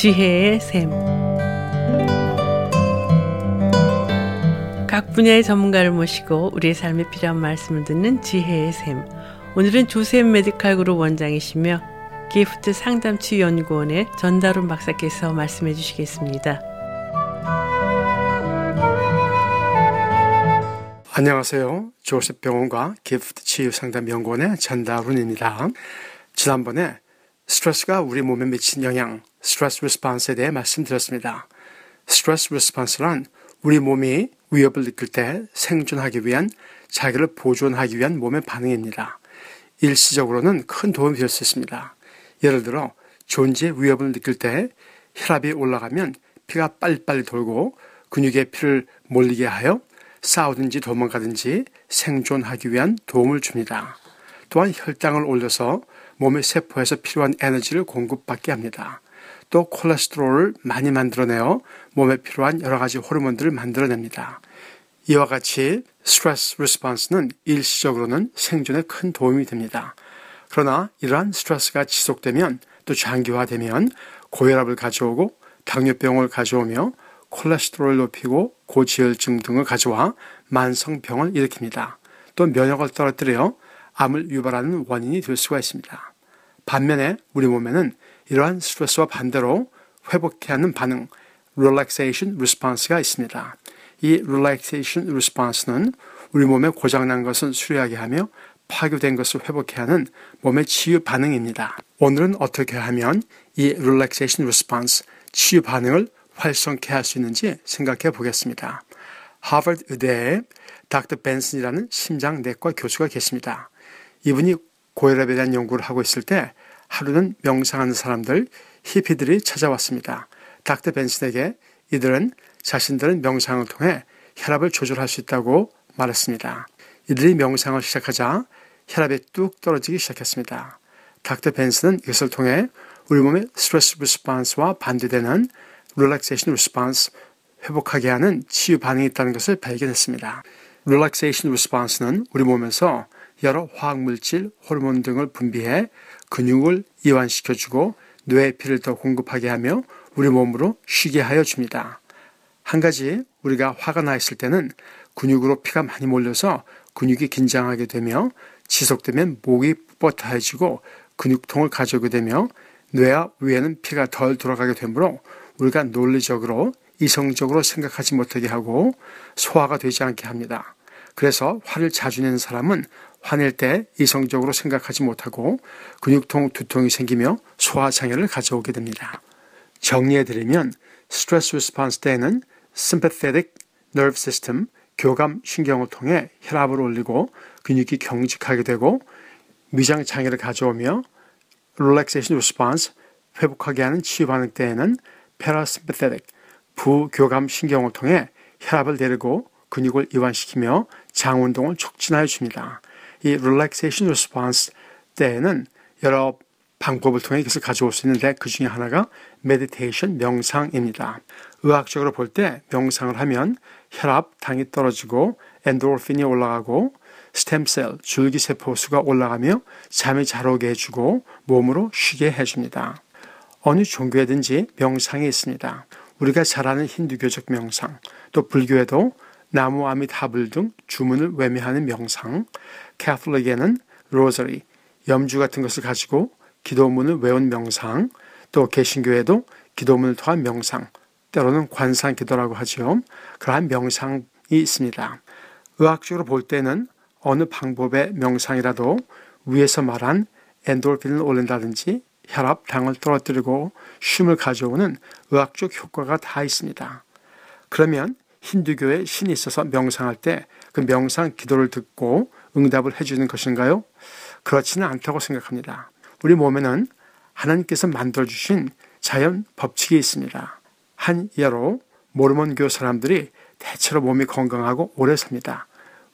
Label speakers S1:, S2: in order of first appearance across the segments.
S1: 지혜의 샘. 각 분야의 전문가를 모시고 우리의 삶에 필요한 말씀을 듣는 지혜의 샘. 오늘은 조셉 메디칼 그룹 원장이시며 기프트 상담 치유 연구원의 전달훈 박사께서 말씀해 주시겠습니다.
S2: 안녕하세요. 조셉 병원과 기프트 치유 상담 연구원의 전달훈입니다. 지난번에 스트레스가 우리 몸에 미친 영향, stress response에 대해 말씀드렸습니다. stress response란 우리 몸이 위협을 느낄 때 생존하기 위한 자기를 보존하기 위한 몸의 반응입니다. 일시적으로는 큰 도움이 될 수 있습니다. 예를 들어 존재의 위협을 느낄 때 혈압이 올라가면 피가 빨리빨리 돌고 근육에 피를 몰리게 하여 싸우든지 도망가든지 생존하기 위한 도움을 줍니다. 또한 혈당을 올려서 몸의 세포에서 필요한 에너지를 공급받게 합니다. 또 콜레스테롤을 많이 만들어내어 몸에 필요한 여러 가지 호르몬들을 만들어냅니다. 이와 같이 스트레스 리스폰스는 일시적으로는 생존에 큰 도움이 됩니다. 그러나 이러한 스트레스가 지속되면 또 장기화되면 고혈압을 가져오고 당뇨병을 가져오며 콜레스테롤을 높이고 고지혈증 등을 가져와 만성병을 일으킵니다. 또 면역을 떨어뜨려 암을 유발하는 원인이 될 수가 있습니다. 반면에 우리 몸에는 이러한 스트레스와 반대로 회복케 하는 반응, relaxation response가 있습니다. 이 relaxation response는 우리 몸에 고장난 것을 수리하게 하며 파괴된 것을 회복해 하는 몸의 치유 반응입니다. 오늘은 어떻게 하면 이 relaxation response, 치유 반응을 활성케 할 수 있는지 생각해 보겠습니다. 하버드 의대에 닥터 벤슨이라는 심장내과 교수가 계십니다. 이분이 고혈압에 대한 연구를 하고 있을 때 하루는 명상하는 사람들, 히피들이 찾아왔습니다. 닥터 벤슨에게 이들은 자신들은 명상을 통해 혈압을 조절할 수 있다고 말했습니다. 이들이 명상을 시작하자 혈압이 뚝 떨어지기 시작했습니다. 닥터 벤슨은 이것을 통해 우리 몸의 stress response와 반대되는 relaxation response 회복하게 하는 치유 반응이 있다는 것을 발견했습니다. relaxation response는 우리 몸에서 여러 화학물질, 호르몬 등을 분비해 근육을 이완시켜주고 뇌에 피를 더 공급하게 하며 우리 몸으로 쉬게 하여 줍니다. 한 가지 우리가 화가 나 있을 때는 근육으로 피가 많이 몰려서 근육이 긴장하게 되며 지속되면 목이 뻣뻣해지고 근육통을 가져오게 되며 뇌와 위에는 피가 덜 돌아가게 되므로 우리가 논리적으로 이성적으로 생각하지 못하게 하고 소화가 되지 않게 합니다. 그래서 화를 자주 내는 사람은 화낼 때 이성적으로 생각하지 못하고 근육통, 두통이 생기며 소화장애를 가져오게 됩니다. 정리해드리면 stress response 때에는 sympathetic nerve system, 교감 신경을 통해 혈압을 올리고 근육이 경직하게 되고 위장 장애를 가져오며 relaxation response, 회복하게 하는 치유 반응 때에는 parasympathetic, 부교감 신경을 통해 혈압을 내리고 근육을 이완시키며 장 운동을 촉진하여 줍니다. 이 relaxation response 때에는 여러 방법을 통해 이것을 가져올 수 있는데 그 중에 하나가 meditation, 명상입니다. 의학적으로 볼 때 명상을 하면 혈압, 당이 떨어지고 엔도르핀이 올라가고 스템셀, 줄기세포 수가 올라가며 잠이 잘 오게 해주고 몸으로 쉬게 해줍니다. 어느 종교에든지 명상이 있습니다. 우리가 잘 아는 힌두교적 명상, 또 불교에도 나무 아미타불 등 주문을 외면하는 명상, 캐톨릭에는 로저리, 염주 같은 것을 가지고 기도문을 외운 명상, 또 개신교에도 기도문을 통한 명상, 때로는 관상 기도라고 하죠. 그러한 명상이 있습니다. 의학적으로 볼 때는 어느 방법의 명상이라도 위에서 말한 엔돌핀을 올린다든지 혈압, 당을 떨어뜨리고 쉼을 가져오는 의학적 효과가 다 있습니다. 그러면 힌두교에 신이 있어서 명상할 때 그 명상 기도를 듣고 응답을 해주는 것인가요? 그렇지는 않다고 생각합니다. 우리 몸에는 하나님께서 만들어주신 자연 법칙이 있습니다. 한 예로 모르몬교 사람들이 대체로 몸이 건강하고 오래 삽니다.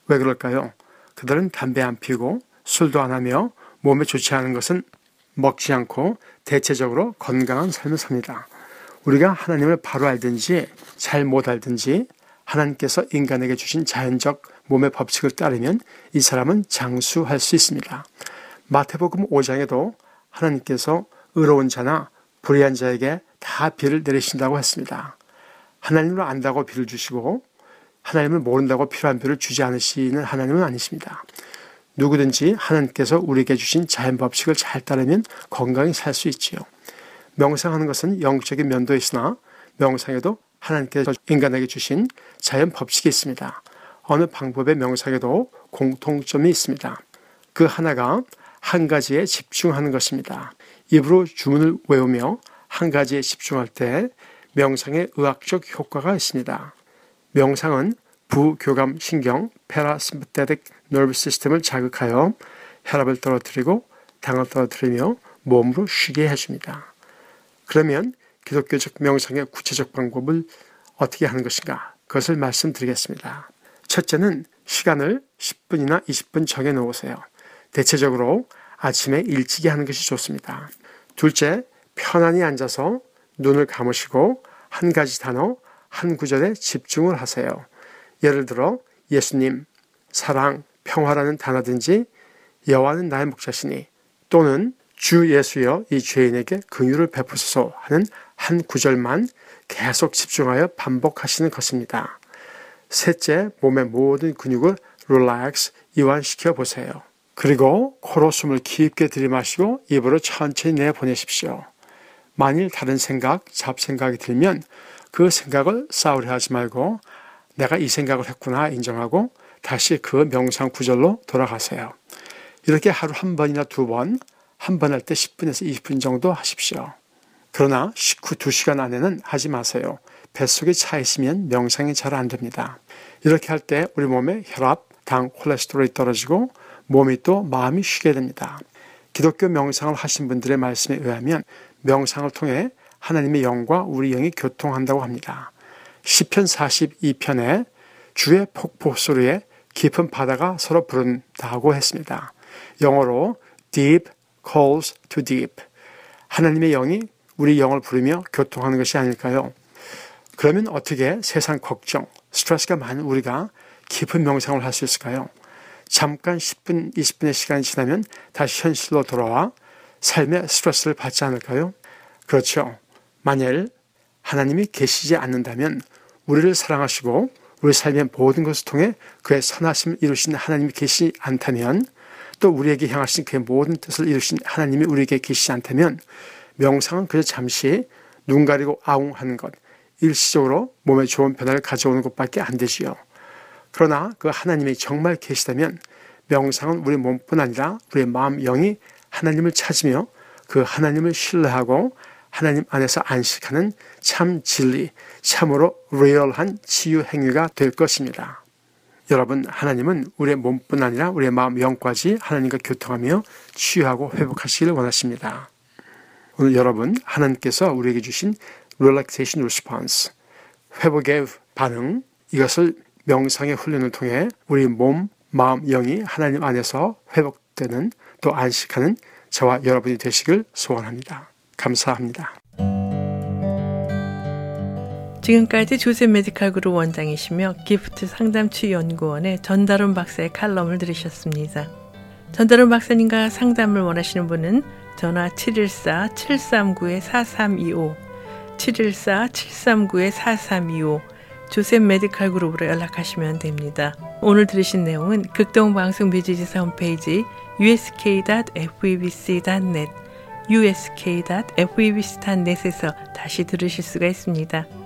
S2: 왜 그럴까요? 그들은 담배 안 피우고 술도 안 하며 몸에 좋지 않은 것은 먹지 않고 대체적으로 건강한 삶을 삽니다. 우리가 하나님을 바로 알든지 잘 못 알든지 하나님께서 인간에게 주신 자연적 몸의 법칙을 따르면 이 사람은 장수할 수 있습니다. 마태복음 5장에도 하나님께서 의로운 자나 불의한 자에게 다 비를 내리신다고 했습니다. 하나님을 안다고 비를 주시고 하나님을 모른다고 필요한 비를 주지 않으시는 하나님은 아니십니다. 누구든지 하나님께서 우리에게 주신 자연 법칙을 잘 따르면 건강히 살 수 있지요. 명상하는 것은 영적인 면도 있으나 명상에도 하나님께서 인간에게 주신 자연 법칙이 있습니다. 어느 방법의 명상에도 공통점이 있습니다. 그 하나가 한 가지에 집중하는 것입니다. 입으로 주문을 외우며 한 가지에 집중할 때 명상의 의학적 효과가 있습니다. 명상은 부교감 신경 페라심파테틱 nerve 시스템을 자극하여 혈압을 떨어뜨리고 당을 떨어뜨리며 몸으로 쉬게 해줍니다. 그러면 기독교적 명상의 구체적 방법을 어떻게 하는 것인가? 그것을 말씀드리겠습니다. 첫째는 시간을 10분이나 20분 정해 놓으세요. 대체적으로 아침에 일찍이 하는 것이 좋습니다. 둘째, 편안히 앉아서 눈을 감으시고 한 가지 단어, 한 구절에 집중을 하세요. 예를 들어 예수님, 사랑, 평화라는 단어든지 여호와는 나의 목자시니 또는 주 예수여 이 죄인에게 긍휼을 베푸소서 하는 한 구절만 계속 집중하여 반복하시는 것입니다. 셋째, 몸의 모든 근육을 릴렉스, 이완시켜 보세요. 그리고 코로 숨을 깊게 들이마시고 입으로 천천히 내보내십시오. 만일 다른 생각, 잡생각이 들면 그 생각을 싸우려 하지 말고 내가 이 생각을 했구나 인정하고 다시 그 명상 구절로 돌아가세요. 이렇게 하루 한 번이나 두 번, 한 번 할 때 10분에서 20분 정도 하십시오. 그러나 식후 2시간 안에는 하지 마세요. 뱃속에 차 있으면 명상이 잘 안 됩니다. 이렇게 할 때 우리 몸에 혈압, 당, 콜레스테롤이 떨어지고 몸이 또 마음이 쉬게 됩니다. 기독교 명상을 하신 분들의 말씀에 의하면 명상을 통해 하나님의 영과 우리 영이 교통한다고 합니다. 시편 42편에 주의 폭포 소리에 깊은 바다가 서로 부른다고 했습니다. 영어로 deep calls to deep. 하나님의 영이 우리 영을 부르며 교통하는 것이 아닐까요? 그러면 어떻게 세상 걱정, 스트레스가 많은 우리가 깊은 명상을 할 수 있을까요? 잠깐 10분, 20분의 시간이 지나면 다시 현실로 돌아와 삶의 스트레스를 받지 않을까요? 그렇죠. 만일 하나님이 계시지 않는다면 우리를 사랑하시고 우리 삶의 모든 것을 통해 그의 선하심을 이루신 하나님이 계시지 않다면 또 우리에게 향하신 그의 모든 뜻을 이루신 하나님이 우리에게 계시지 않다면 명상은 그저 잠시 눈 가리고 아웅하는 것, 일시적으로 몸에 좋은 변화를 가져오는 것밖에 안 되지요. 그러나 그 하나님이 정말 계시다면 명상은 우리 몸뿐 아니라 우리의 마음 영이 하나님을 찾으며 그 하나님을 신뢰하고 하나님 안에서 안식하는 참 진리, 참으로 리얼한 치유 행위가 될 것입니다. 여러분, 하나님은 우리의 몸뿐 아니라 우리의 마음 영까지 하나님과 교통하며 치유하고 회복하시기를 원하십니다. 오늘 여러분, 하나님께서 우리에게 주신 relaxation response, 회복의 반응, 이것을 명상의 훈련을 통해 우리 몸, 마음, 영이 하나님 안에서 회복되는 또 안식하는 저와 여러분이 되시길 소원합니다. 감사합니다.
S1: 지금까지 조셉 메디칼 그룹 원장이시며 기프트 상담치 연구원의 전다론 박사의 칼럼을 들으셨습니다. 전다론 박사님과 상담을 원하시는 분은 전화 714-739-4325 714-739-4325 조셉 메디칼 그룹으로 연락하시면 됩니다. 오늘 들으신 내용은 극동방송 비지지사 홈페이지 usk.febc.net usk.febc.net에서 다시 들으실 수가 있습니다.